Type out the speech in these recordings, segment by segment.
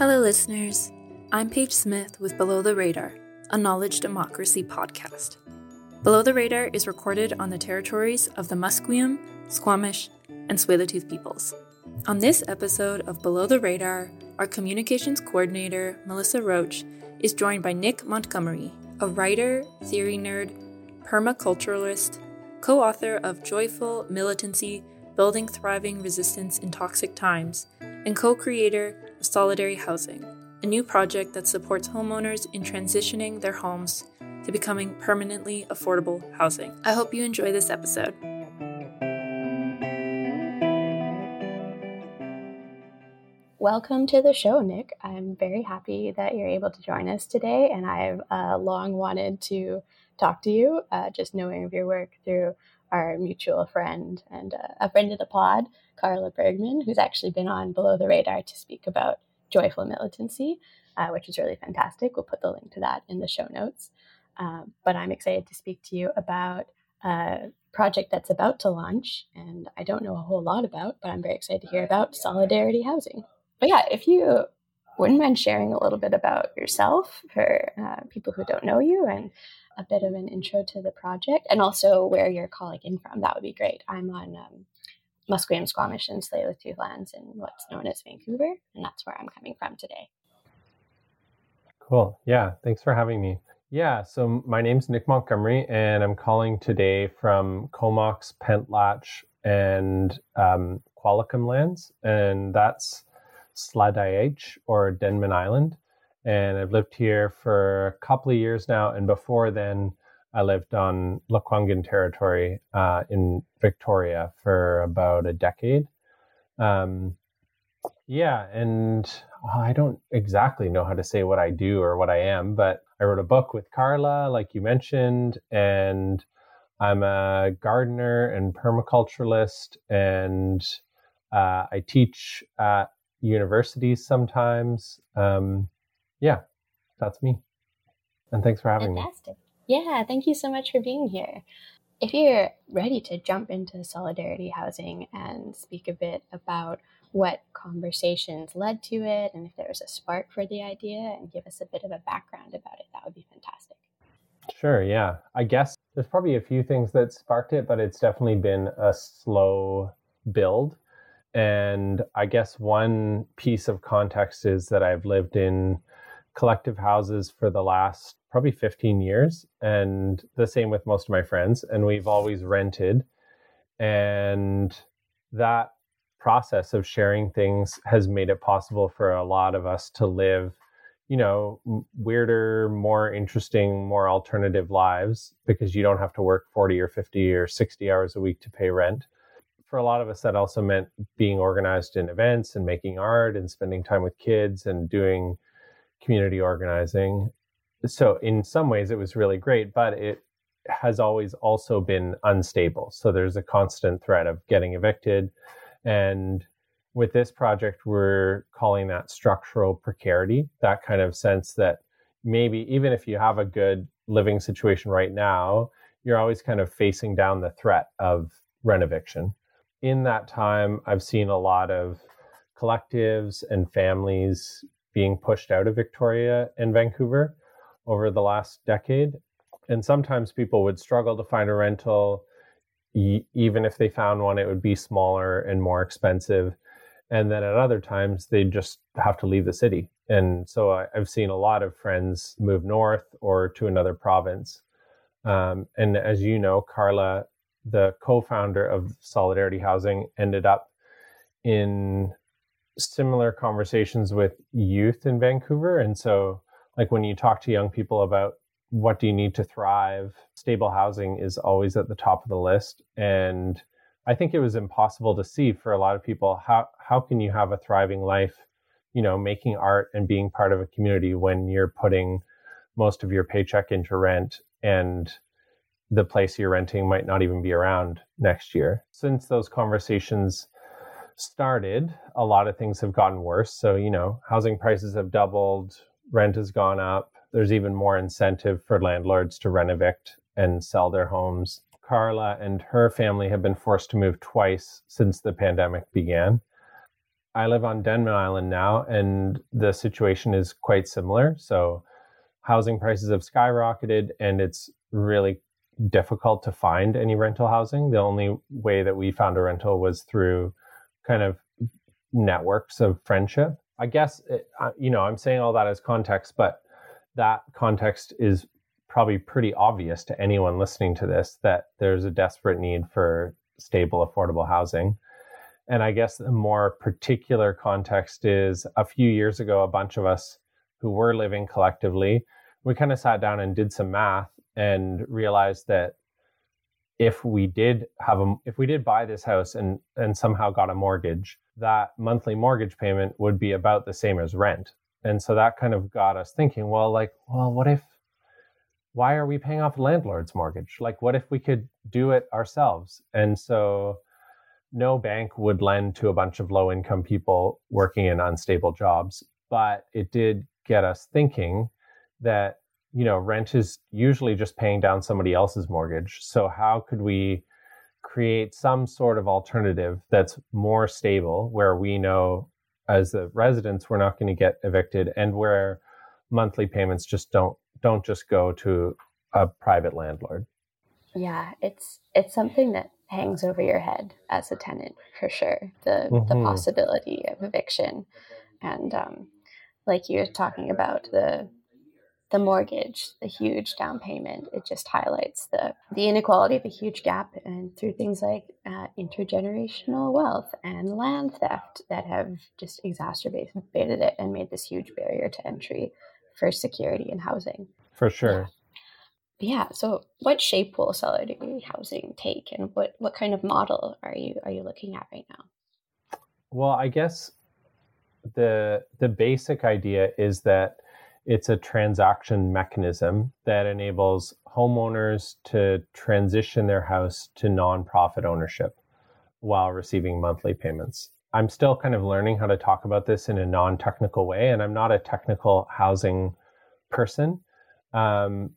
Hello, listeners. I'm Paige Smith with Below the Radar, a knowledge democracy podcast. Below the Radar is recorded on the territories of the Musqueam, Squamish, and Tsleil-Waututh peoples. On this episode of Below the Radar, our communications coordinator, Melissa Roach, is joined by Nick Montgomery, a writer, theory nerd, permaculturalist, co author of Joyful Militancy Building Thriving Resistance in Toxic Times, and co creator of Solidarity Housing, a new project that supports homeowners in transitioning their homes to becoming permanently affordable housing. I hope you enjoy this episode. Welcome to the show, Nick. I'm very happy that you're able to join us today, and I've uh, long wanted to talk to you, uh, just knowing of your work through our mutual friend and uh, a friend of the pod, Carla Bergman, who's actually been on Below the Radar to speak about joyful militancy, uh, which is really fantastic. We'll put the link to that in the show notes. Um, but I'm excited to speak to you about a project that's about to launch, and I don't know a whole lot about, but I'm very excited to hear about Solidarity Housing. But yeah, if you wouldn't mind sharing a little bit about yourself for uh, people who don't know you and a bit of an intro to the project and also where you're calling in from, that would be great. I'm on um, Musqueam, Squamish, and Tsleil-Waututh lands in what's known as Vancouver, and that's where I'm coming from today. Cool. Yeah, thanks for having me. Yeah, so my name's Nick Montgomery, and I'm calling today from Comox, Pentlatch, and um, Qualicum lands, and that's Sladiaich or Denman Island. And I've lived here for a couple of years now. And before then, I lived on Lekwungen territory uh, in Victoria for about a decade. Um, yeah, and I don't exactly know how to say what I do or what I am, but I wrote a book with Carla, like you mentioned, and I'm a gardener and permaculturalist, and uh, I teach at universities sometimes. Um, yeah, that's me. And thanks for having Fantastic. me. Yeah, thank you so much for being here. If you're ready to jump into solidarity housing and speak a bit about what conversations led to it and if there was a spark for the idea and give us a bit of a background about it, that would be fantastic. Sure, yeah. I guess there's probably a few things that sparked it, but it's definitely been a slow build. And I guess one piece of context is that I've lived in collective houses for the last probably 15 years, and the same with most of my friends. And we've always rented. And that process of sharing things has made it possible for a lot of us to live you know weirder more interesting more alternative lives because you don't have to work 40 or 50 or 60 hours a week to pay rent for a lot of us, that also meant being organized in events and making art and spending time with kids and doing community organizing. So, in some ways, it was really great, but it has always also been unstable. So, there's a constant threat of getting evicted. And with this project, we're calling that structural precarity, that kind of sense that maybe even if you have a good living situation right now, you're always kind of facing down the threat of rent eviction in that time, I've seen a lot of collectives and families being pushed out of Victoria and Vancouver over the last decade. And sometimes people would struggle to find a rental. even if they found one, it would be smaller and more expensive. And then at other times, they'd just have to leave the city. And so I, have seen a lot of friends move north or to another province. Um, and as you know, Carla the co-founder of Solidarity Housing, ended up in similar conversations with youth in Vancouver. And so, like when you talk to young people about what do you need to thrive, stable housing is always at the top of the list. And I think it was impossible to see for a lot of people how how can you have a thriving life, you know, making art and being part of a community when you're putting most of your paycheck into rent and the place you're renting might not even be around next year. Since those conversations started, a lot of things have gotten worse. So, you know, housing prices have doubled, rent has gone up. There's even more incentive for landlords to rent evict and sell their homes. Carla and her family have been forced to move twice since the pandemic began. I live on Denman Island now, and the situation is quite similar. So, housing prices have skyrocketed, and it's really difficult to find any rental housing. The only way that we found a rental was through kind of networks of friendship. I guess, uh, it, you know, I'm saying all that as context, but that context is probably pretty obvious to anyone listening to this that there's a desperate need for stable, affordable housing. And I guess the more particular context is a few years ago, a bunch of us who were living collectively, we kind of sat down and did some math and realized that if we did have a if we did buy this house and and somehow got a mortgage that monthly mortgage payment would be about the same as rent. And so that kind of got us thinking well like well what if why are we paying off landlord's mortgage? Like what if we could do it ourselves? And so no bank would lend to a bunch of low income people working in unstable jobs. But it did get us thinking that you know, rent is usually just paying down somebody else's mortgage. So how could we create some sort of alternative that's more stable where we know as the residents we're not going to get evicted and where monthly payments just don't don't just go to a private landlord. Yeah, it's it's something that hangs over your head as a tenant for sure. The mm-hmm. the possibility of eviction and um like you're talking about the the mortgage, the huge down payment, it just highlights the, the inequality, the huge gap, and through things like uh, intergenerational wealth and land theft that have just exacerbated it and made this huge barrier to entry for security and housing. For sure. Yeah. yeah. So, what shape will solidarity housing take, and what what kind of model are you are you looking at right now? Well, I guess the the basic idea is that it's a transaction mechanism that enables homeowners to transition their house to nonprofit ownership while receiving monthly payments. I'm still kind of learning how to talk about this in a non technical way, and I'm not a technical housing person. Um,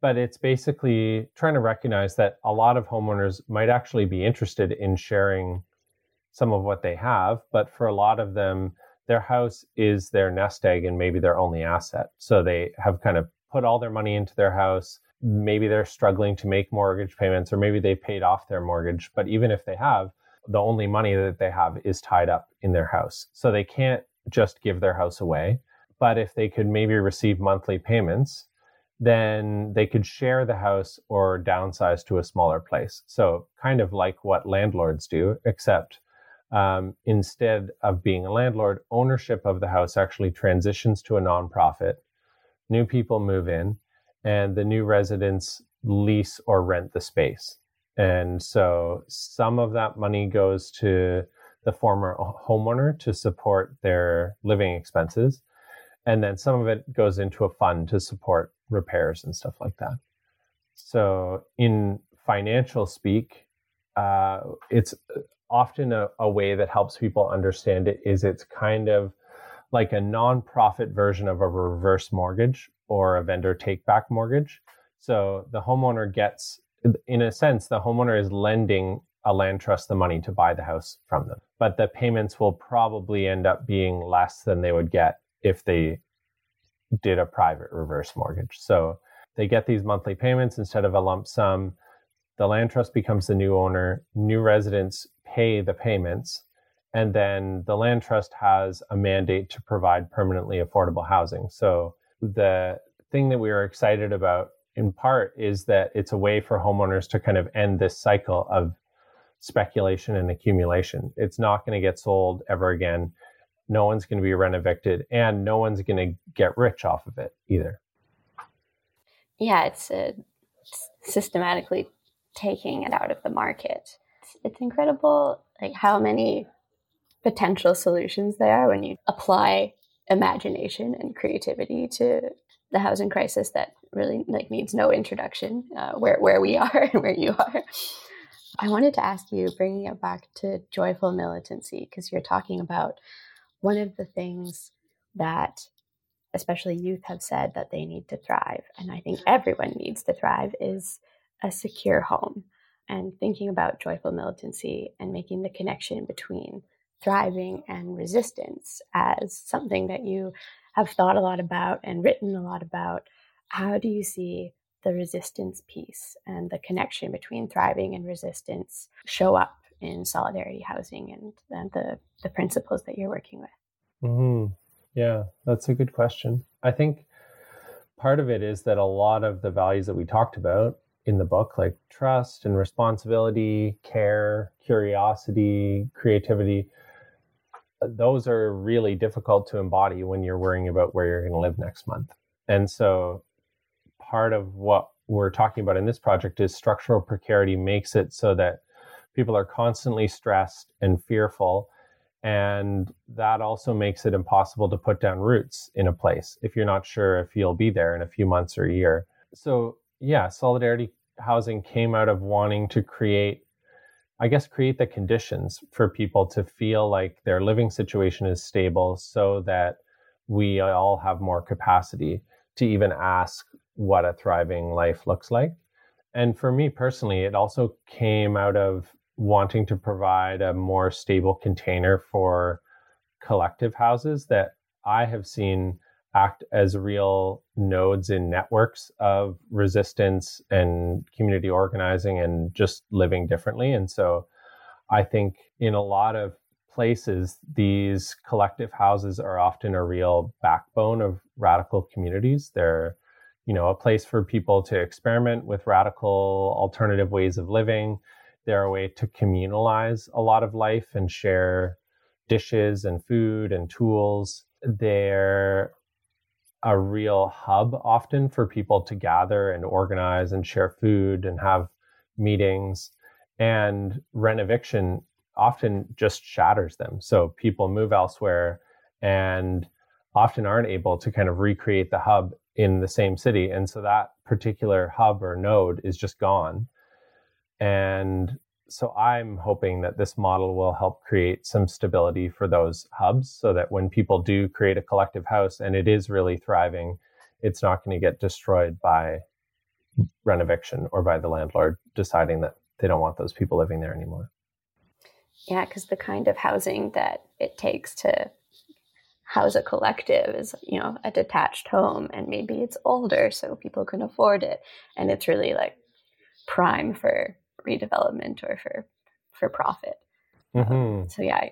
but it's basically trying to recognize that a lot of homeowners might actually be interested in sharing some of what they have, but for a lot of them, their house is their nest egg and maybe their only asset. So they have kind of put all their money into their house. Maybe they're struggling to make mortgage payments, or maybe they paid off their mortgage. But even if they have, the only money that they have is tied up in their house. So they can't just give their house away. But if they could maybe receive monthly payments, then they could share the house or downsize to a smaller place. So, kind of like what landlords do, except um, instead of being a landlord, ownership of the house actually transitions to a nonprofit. New people move in, and the new residents lease or rent the space. And so some of that money goes to the former homeowner to support their living expenses. And then some of it goes into a fund to support repairs and stuff like that. So, in financial speak, uh, it's often a, a way that helps people understand it is it's kind of like a nonprofit version of a reverse mortgage or a vendor take back mortgage. So the homeowner gets, in a sense, the homeowner is lending a land trust the money to buy the house from them. But the payments will probably end up being less than they would get if they did a private reverse mortgage. So they get these monthly payments instead of a lump sum. The land trust becomes the new owner. New residents pay the payments. And then the land trust has a mandate to provide permanently affordable housing. So the thing that we are excited about in part is that it's a way for homeowners to kind of end this cycle of speculation and accumulation. It's not going to get sold ever again. No one's going to be rent evicted and no one's going to get rich off of it either. Yeah, it's, a, systematically taking it out of the market. It's incredible like how many potential solutions there are when you apply imagination and creativity to the housing crisis that really like needs no introduction uh, where, where we are and where you are. I wanted to ask you bringing it back to joyful militancy because you're talking about one of the things that especially youth have said that they need to thrive and i think everyone needs to thrive is a secure home and thinking about joyful militancy and making the connection between thriving and resistance as something that you have thought a lot about and written a lot about. How do you see the resistance piece and the connection between thriving and resistance show up in solidarity housing and, and the, the principles that you're working with? Mm-hmm. Yeah, that's a good question. I think part of it is that a lot of the values that we talked about in the book, like trust and responsibility, care, curiosity, creativity, those are really difficult to embody when you're worrying about where you're going to live next month. And so part of what we're talking about in this project is structural precarity makes it so that people are constantly stressed and fearful and that also makes it impossible to put down roots in a place if you're not sure if you'll be there in a few months or a year so yeah solidarity housing came out of wanting to create i guess create the conditions for people to feel like their living situation is stable so that we all have more capacity to even ask what a thriving life looks like. And for me personally, it also came out of wanting to provide a more stable container for collective houses that I have seen act as real nodes in networks of resistance and community organizing and just living differently. And so I think in a lot of places, these collective houses are often a real backbone of radical communities. They're you know, a place for people to experiment with radical alternative ways of living. They're a way to communalize a lot of life and share dishes and food and tools. They're a real hub often for people to gather and organize and share food and have meetings. And rent eviction often just shatters them. So people move elsewhere and often aren't able to kind of recreate the hub in the same city. And so that particular hub or node is just gone. And so I'm hoping that this model will help create some stability for those hubs so that when people do create a collective house and it is really thriving, it's not going to get destroyed by rent eviction or by the landlord deciding that they don't want those people living there anymore. Yeah, because the kind of housing that it takes to house a collective is you know a detached home and maybe it's older so people can afford it and it's really like prime for redevelopment or for for profit mm-hmm. um, so yeah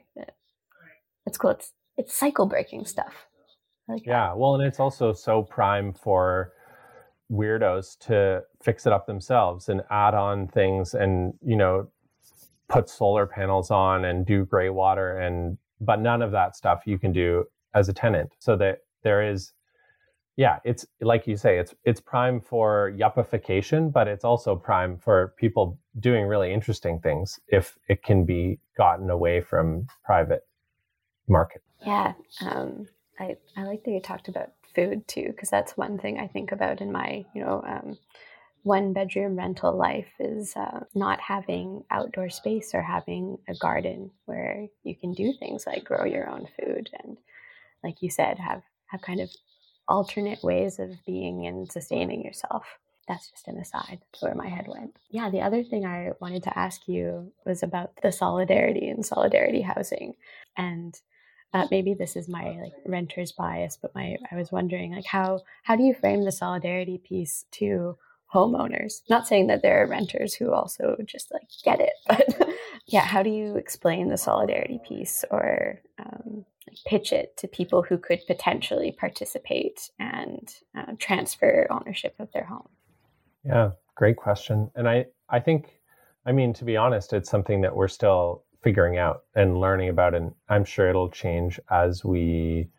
it's cool it's it's cycle breaking stuff like yeah that. well and it's also so prime for weirdos to fix it up themselves and add on things and you know put solar panels on and do gray water and but none of that stuff you can do as a tenant so that there is yeah it's like you say it's it's prime for yuppification but it's also prime for people doing really interesting things if it can be gotten away from private market. Yeah um, I, I like that you talked about food too because that's one thing i think about in my you know um, one bedroom rental life is uh, not having outdoor space or having a garden where you can do things like grow your own food and like you said, have have kind of alternate ways of being and sustaining yourself. That's just an aside to where my head went. Yeah, the other thing I wanted to ask you was about the solidarity and solidarity housing. And uh, maybe this is my like renter's bias, but my I was wondering like how how do you frame the solidarity piece to homeowners? Not saying that there are renters who also just like get it, but yeah, how do you explain the solidarity piece or um, pitch it to people who could potentially participate and uh, transfer ownership of their home? Yeah, great question. And I, I think, I mean, to be honest, it's something that we're still figuring out and learning about. And I'm sure it'll change as we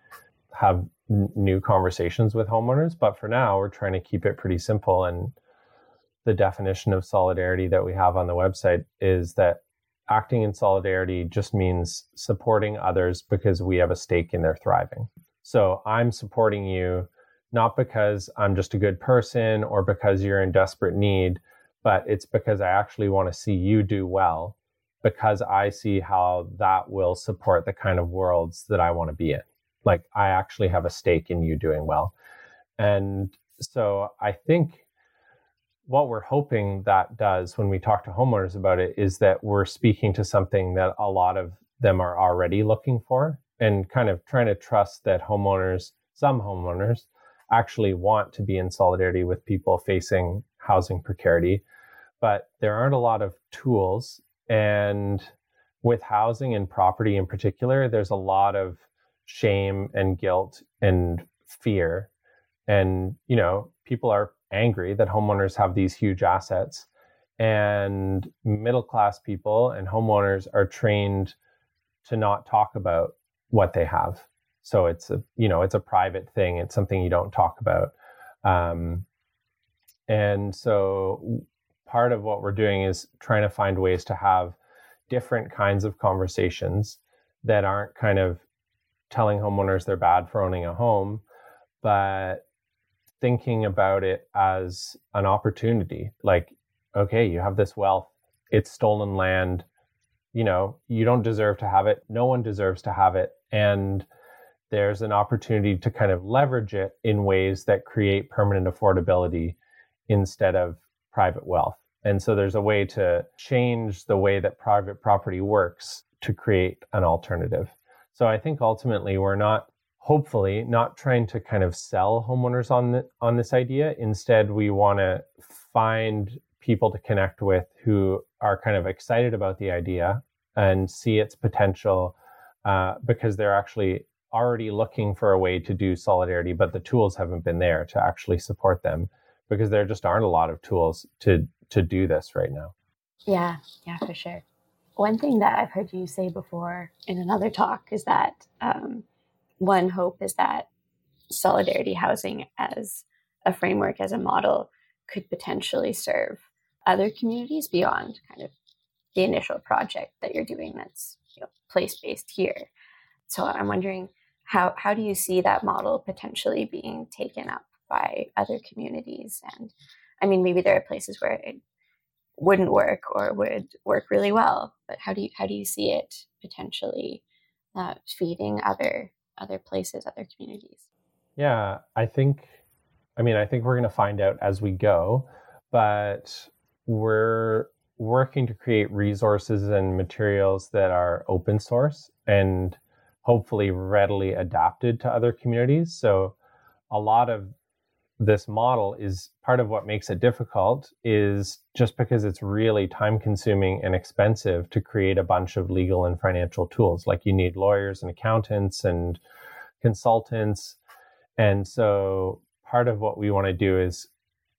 have n- new conversations with homeowners. But for now, we're trying to keep it pretty simple. And the definition of solidarity that we have on the website is that acting in solidarity just means supporting others because we have a stake in their thriving. So I'm supporting you not because I'm just a good person or because you're in desperate need, but it's because I actually want to see you do well because I see how that will support the kind of worlds that I want to be in. Like I actually have a stake in you doing well. And so I think what we're hoping that does when we talk to homeowners about it is that we're speaking to something that a lot of them are already looking for and kind of trying to trust that homeowners, some homeowners, actually want to be in solidarity with people facing housing precarity. But there aren't a lot of tools. And with housing and property in particular, there's a lot of shame and guilt and fear. And, you know, people are angry that homeowners have these huge assets. And middle class people and homeowners are trained to not talk about what they have. So it's a you know it's a private thing. It's something you don't talk about. Um, and so part of what we're doing is trying to find ways to have different kinds of conversations that aren't kind of telling homeowners they're bad for owning a home, but thinking about it as an opportunity. Like, okay, you have this wealth, it's stolen land. You know, you don't deserve to have it. No one deserves to have it. And there's an opportunity to kind of leverage it in ways that create permanent affordability instead of private wealth. And so there's a way to change the way that private property works to create an alternative. So I think ultimately we're not hopefully not trying to kind of sell homeowners on the, on this idea. Instead, we want to find people to connect with who are kind of excited about the idea and see its potential uh, because they're actually already looking for a way to do solidarity, but the tools haven't been there to actually support them because there just aren't a lot of tools to to do this right now. Yeah, yeah, for sure. One thing that I've heard you say before in another talk is that um, one hope is that solidarity housing as a framework, as a model, could potentially serve other communities beyond kind of the initial project that you're doing that's you know, place based here. So I'm wondering how how do you see that model potentially being taken up by other communities? And I mean, maybe there are places where it wouldn't work or would work really well, but how do you how do you see it potentially uh, feeding other other places, other communities? Yeah, I think. I mean, I think we're going to find out as we go, but we're working to create resources and materials that are open source and hopefully readily adapted to other communities. So a lot of this model is part of what makes it difficult is just because it's really time consuming and expensive to create a bunch of legal and financial tools. Like you need lawyers and accountants and consultants. And so part of what we want to do is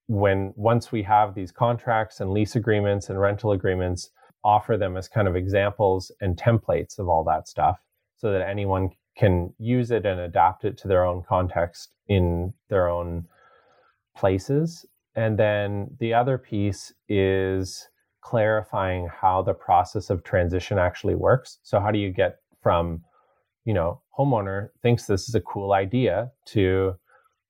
when once we have these contracts and lease agreements and rental agreements offer them as kind of examples and templates of all that stuff so that anyone can use it and adapt it to their own context in their own places. And then the other piece is clarifying how the process of transition actually works. So, how do you get from, you know, homeowner thinks this is a cool idea to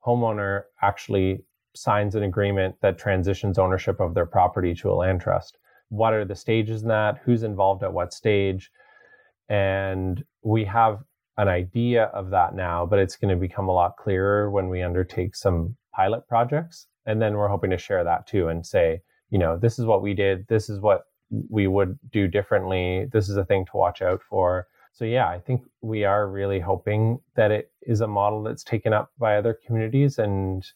homeowner actually signs an agreement that transitions ownership of their property to a land trust? What are the stages in that? Who's involved at what stage? And we have an idea of that now, but it's going to become a lot clearer when we undertake some pilot projects. And then we're hoping to share that too and say, you know, this is what we did. This is what we would do differently. This is a thing to watch out for. So, yeah, I think we are really hoping that it is a model that's taken up by other communities. And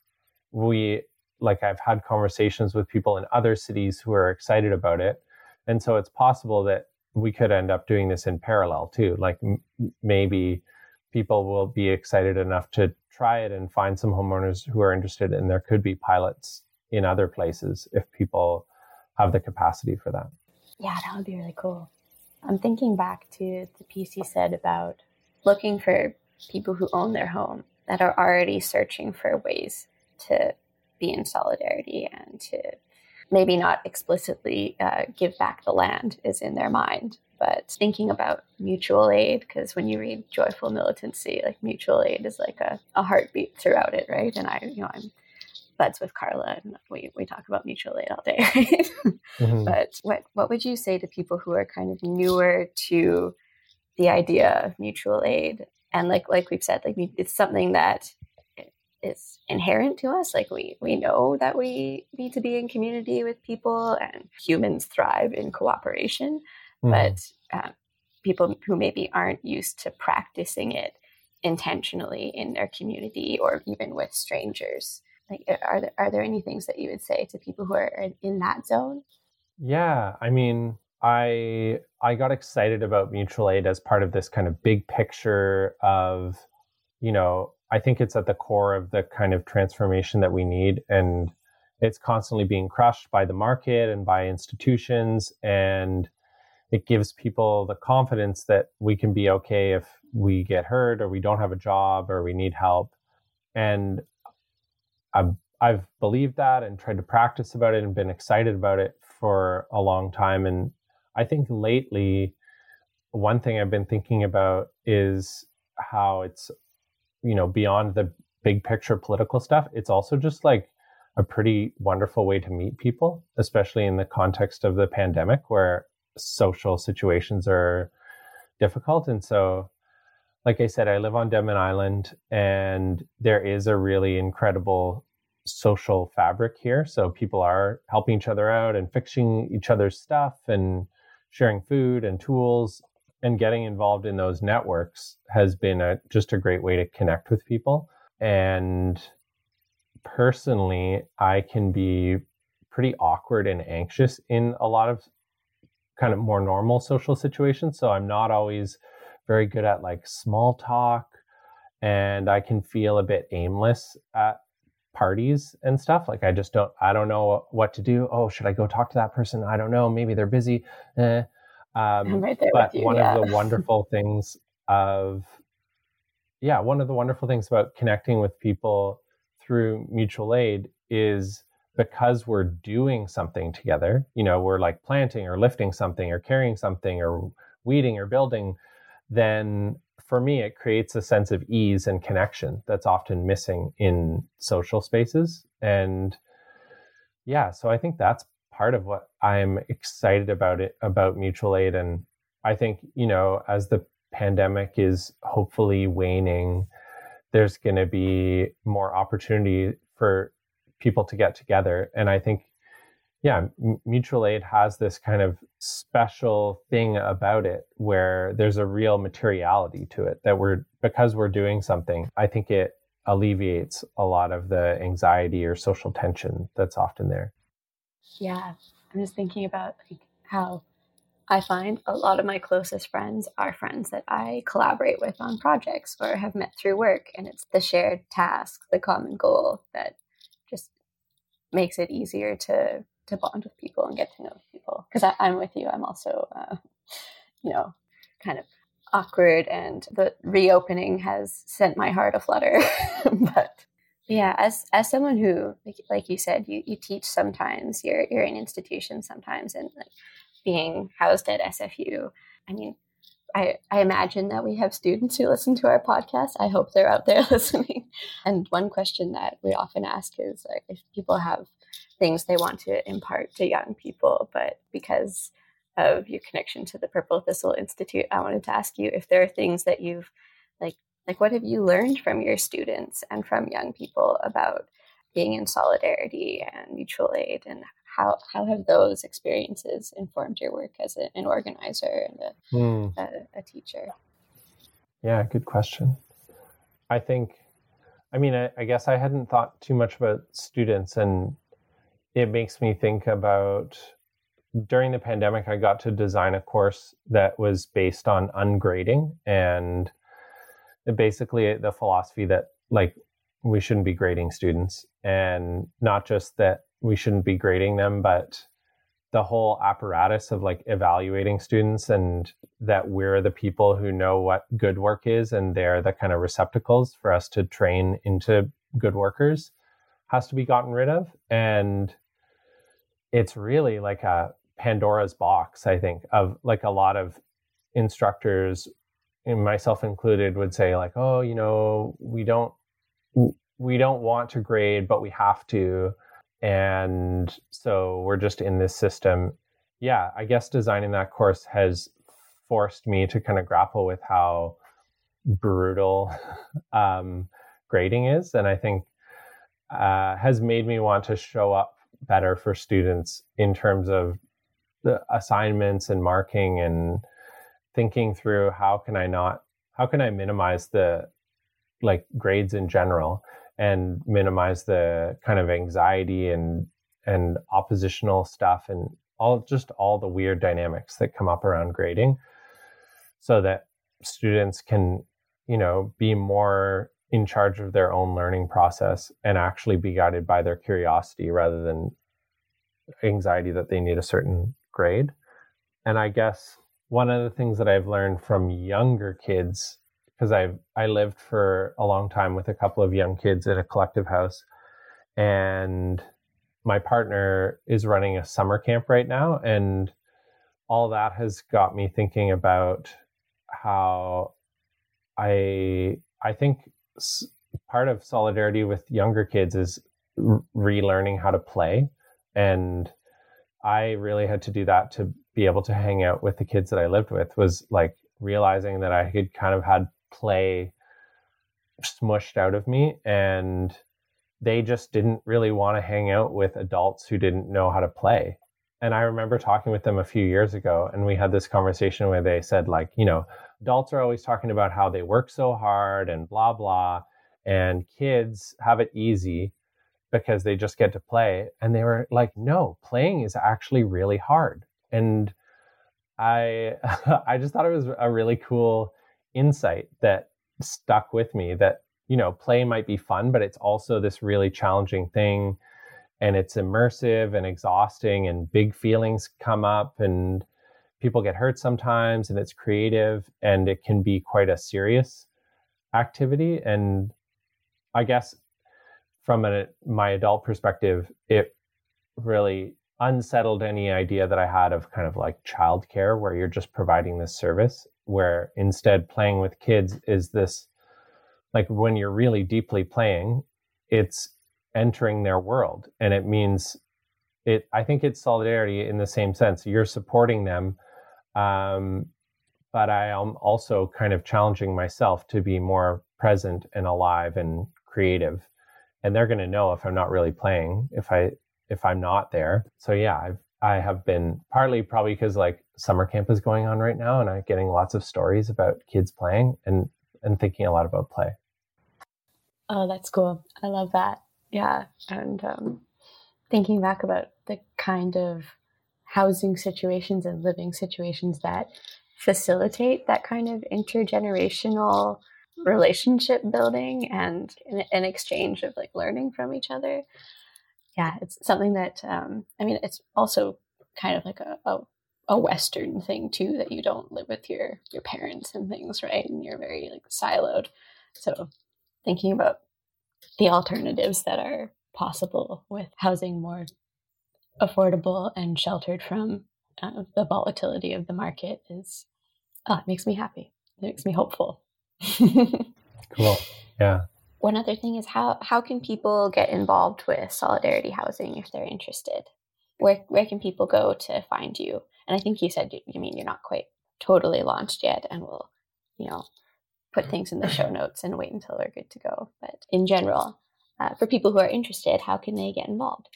we, like, I've had conversations with people in other cities who are excited about it. And so it's possible that we could end up doing this in parallel too. Like m- maybe people will be excited enough to try it and find some homeowners who are interested, and there could be pilots in other places if people have the capacity for that. Yeah, that would be really cool. I'm thinking back to the piece you said about looking for people who own their home that are already searching for ways to be in solidarity and to maybe not explicitly uh, give back the land is in their mind, but thinking about mutual aid, because when you read Joyful Militancy, like mutual aid is like a, a heartbeat throughout it, right? And I, you know, I'm buds with Carla and we, we talk about mutual aid all day, right? mm-hmm. But what, what would you say to people who are kind of newer to the idea of mutual aid? And like, like we've said, like it's something that is inherent to us. Like we we know that we need to be in community with people, and humans thrive in cooperation. Mm. But uh, people who maybe aren't used to practicing it intentionally in their community or even with strangers like are there are there any things that you would say to people who are in that zone yeah i mean i i got excited about mutual aid as part of this kind of big picture of you know i think it's at the core of the kind of transformation that we need and it's constantly being crushed by the market and by institutions and it gives people the confidence that we can be okay if we get hurt or we don't have a job or we need help. And I've, I've believed that and tried to practice about it and been excited about it for a long time. And I think lately, one thing I've been thinking about is how it's, you know, beyond the big picture political stuff, it's also just like a pretty wonderful way to meet people, especially in the context of the pandemic where social situations are difficult. And so, like I said, I live on Denman Island, and there is a really incredible social fabric here. So people are helping each other out and fixing each other's stuff and sharing food and tools and getting involved in those networks has been a, just a great way to connect with people. And personally, I can be pretty awkward and anxious in a lot of kind of more normal social situations. So I'm not always very good at like small talk and I can feel a bit aimless at parties and stuff. Like I just don't, I don't know what to do. Oh, should I go talk to that person? I don't know. Maybe they're busy. Eh. Um, right but you, one yeah. of the wonderful things of, yeah, one of the wonderful things about connecting with people through mutual aid is because we're doing something together, you know, we're like planting or lifting something or carrying something or weeding or building, then for me, it creates a sense of ease and connection that's often missing in social spaces. And yeah, so I think that's part of what I'm excited about it about mutual aid. And I think, you know, as the pandemic is hopefully waning, there's going to be more opportunity for people to get together. And I think, yeah, M- mutual aid has this kind of special thing about it where there's a real materiality to it that we're, because we're doing something, I think it alleviates a lot of the anxiety or social tension that's often there. Yeah. I'm just thinking about like how I find a lot of my closest friends are friends that I collaborate with on projects or have met through work. And it's the shared task, the common goal that makes it easier to to bond with people and get to know people. Because I'm with you. I'm also, uh, you know, kind of awkward, and the reopening has sent my heart aflutter. but yeah, as as someone who, like, like you said, you, you teach sometimes. You're you're in institutions sometimes, and like being housed at SFU. I mean, I, I imagine that we have students who listen to our podcast. I hope they're out there listening. And one question that we often ask is like, if people have things they want to impart to young people, but because of your connection to the Purple Thistle Institute, I wanted to ask you if there are things that you've like like what have you learned from your students and from young people about being in solidarity and mutual aid and how how have those experiences informed your work as a, an organizer and a, mm. a, a teacher? Yeah, good question. I think, I mean, I, I guess I hadn't thought too much about students, and it makes me think about during the pandemic, I got to design a course that was based on ungrading and basically the philosophy that like we shouldn't be grading students and not just that we shouldn't be grading them, but the whole apparatus of like evaluating students and that we're the people who know what good work is and they're the kind of receptacles for us to train into good workers has to be gotten rid of. And it's really like a Pandora's box, I think, of like a lot of instructors, myself included, would say, like, oh, you know, we don't we don't want to grade, but we have to and so we're just in this system. Yeah, I guess designing that course has forced me to kind of grapple with how brutal um, grading is. And I think uh, has made me want to show up better for students in terms of the assignments and marking and thinking through how can I not, how can I minimize the like grades in general and minimize the kind of anxiety and and oppositional stuff and all just all the weird dynamics that come up around grading so that students can you know be more in charge of their own learning process and actually be guided by their curiosity rather than anxiety that they need a certain grade. And i guess one of the things that i've learned from younger kids because i i lived for a long time with a couple of young kids in a collective house and my partner is running a summer camp right now and all that has got me thinking about how i i think part of solidarity with younger kids is relearning how to play and i really had to do that to be able to hang out with the kids that i lived with was like realizing that i had kind of had play smushed out of me and they just didn't really want to hang out with adults who didn't know how to play. And I remember talking with them a few years ago, and we had this conversation where they said, like, you know, adults are always talking about how they work so hard and blah, blah. And kids have it easy because they just get to play. And they were like, no, playing is actually really hard. And I I just thought it was a really cool insight that stuck with me that you know, play might be fun, but it's also this really challenging thing. And it's immersive and exhausting, and big feelings come up, and people get hurt sometimes, and it's creative, and it can be quite a serious activity. And I guess from a, my adult perspective, it really unsettled any idea that I had of kind of like childcare, where you're just providing this service, where instead playing with kids is this like when you're really deeply playing, it's entering their world. And it means it, I think it's solidarity in the same sense. You're supporting them. Um, but I am also kind of challenging myself to be more present and alive and creative. And they're going to know if I'm not really playing, if I, if I'm not there. So yeah, I've, I have been partly probably because like summer camp is going on right now and I'm getting lots of stories about kids playing and, and thinking a lot about play. Oh, that's cool. I love that. Yeah. And um, thinking back about the kind of housing situations and living situations that facilitate that kind of intergenerational relationship building and an exchange of like learning from each other. Yeah, it's something that um, I mean, it's also kind of like a, a a Western thing too that you don't live with your your parents and things, right? And you're very like siloed. So thinking about the alternatives that are possible with housing more affordable and sheltered from uh, the volatility of the market is oh, it makes me happy. It makes me hopeful. cool. Yeah. One other thing is how how can people get involved with solidarity housing if they're interested? Where where can people go to find you? And I think you said you, you mean you're not quite totally launched yet, and we'll you know put things in the show notes and wait until we're good to go. But in general, uh, for people who are interested, how can they get involved?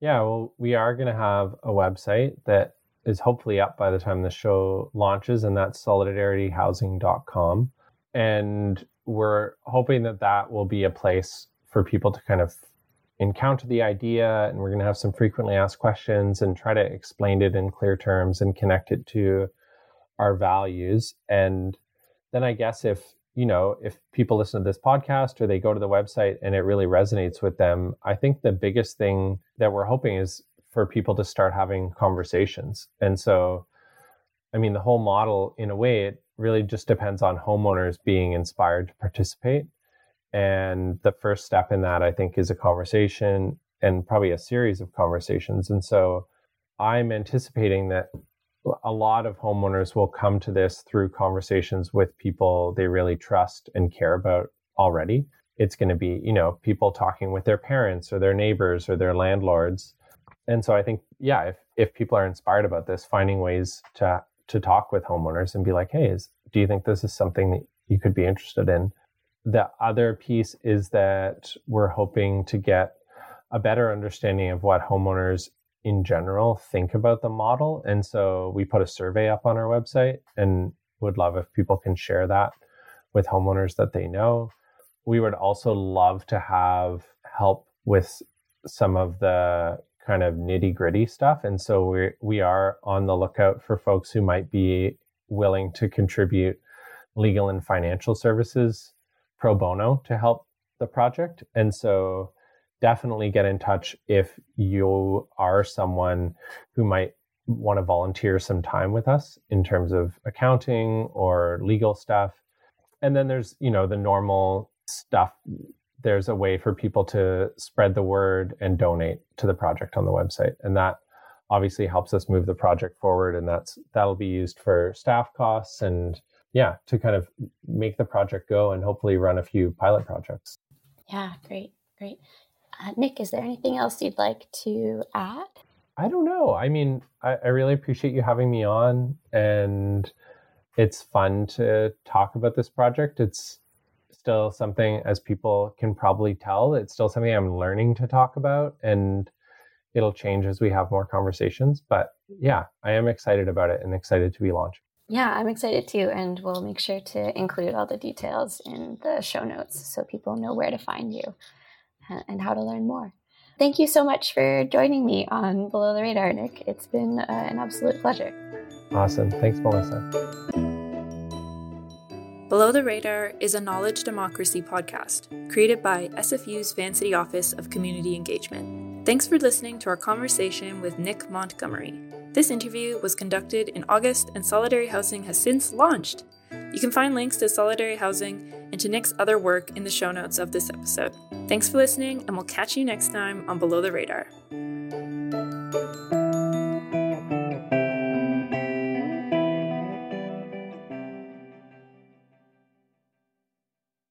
Yeah, well, we are going to have a website that is hopefully up by the time the show launches, and that's solidarityhousing.com. And we're hoping that that will be a place for people to kind of encounter the idea, and we're going to have some frequently asked questions and try to explain it in clear terms and connect it to our values. And then I guess if you know if people listen to this podcast or they go to the website and it really resonates with them, I think the biggest thing that we're hoping is for people to start having conversations. And so, I mean, the whole model, in a way, it really just depends on homeowners being inspired to participate. And the first step in that, I think, is a conversation and probably a series of conversations. And so I'm anticipating that a lot of homeowners will come to this through conversations with people they really trust and care about already. It's going to be, you know, people talking with their parents or their neighbors or their landlords. And so I think, yeah, if, if people are inspired about this, finding ways to to talk with homeowners and be like, hey, is, do you think this is something that you could be interested in? The other piece is that we're hoping to get a better understanding of what homeowners in general think about the model. And so we put a survey up on our website and would love if people can share that with homeowners that they know. We would also love to have help with some of the kind of nitty gritty stuff. And so we we are on the lookout for folks who might be willing to contribute legal and financial services pro bono to help the project. And so definitely get in touch if you are someone who might want to volunteer some time with us in terms of accounting or legal stuff. And then there's, you know, the normal stuff. There's a way for people to spread the word and donate to the project on the website. And that obviously helps us move the project forward. And that's that'll be used for staff costs and yeah, to kind of make the project go and hopefully run a few pilot projects. Yeah, great, great. Uh, Nick, is there anything else you'd like to add? I don't know. I mean, I, I, really appreciate you having me on, and it's fun to talk about this project. It's still something, as people can probably tell, it's still something I'm learning to talk about, and it'll change as we have more conversations. But yeah, I am excited about it and excited to be launched. Yeah, I'm excited too, and we'll make sure to include all the details in the show notes so people know where to find you and how to learn more. Thank you so much for joining me on Below the Radar, Nick. It's been uh, an absolute pleasure. Awesome. Thanks, Melissa. Below the Radar is a knowledge democracy podcast created by SFU's Vancity Office of Community Engagement. Thanks for listening to our conversation with Nick Montgomery. This interview was conducted in August, and Solidarity Housing has since launched. You can find links to Solidarity Housing and to Nick's other work in the show notes of this episode. Thanks for listening, and we'll catch you next time on Below the Radar.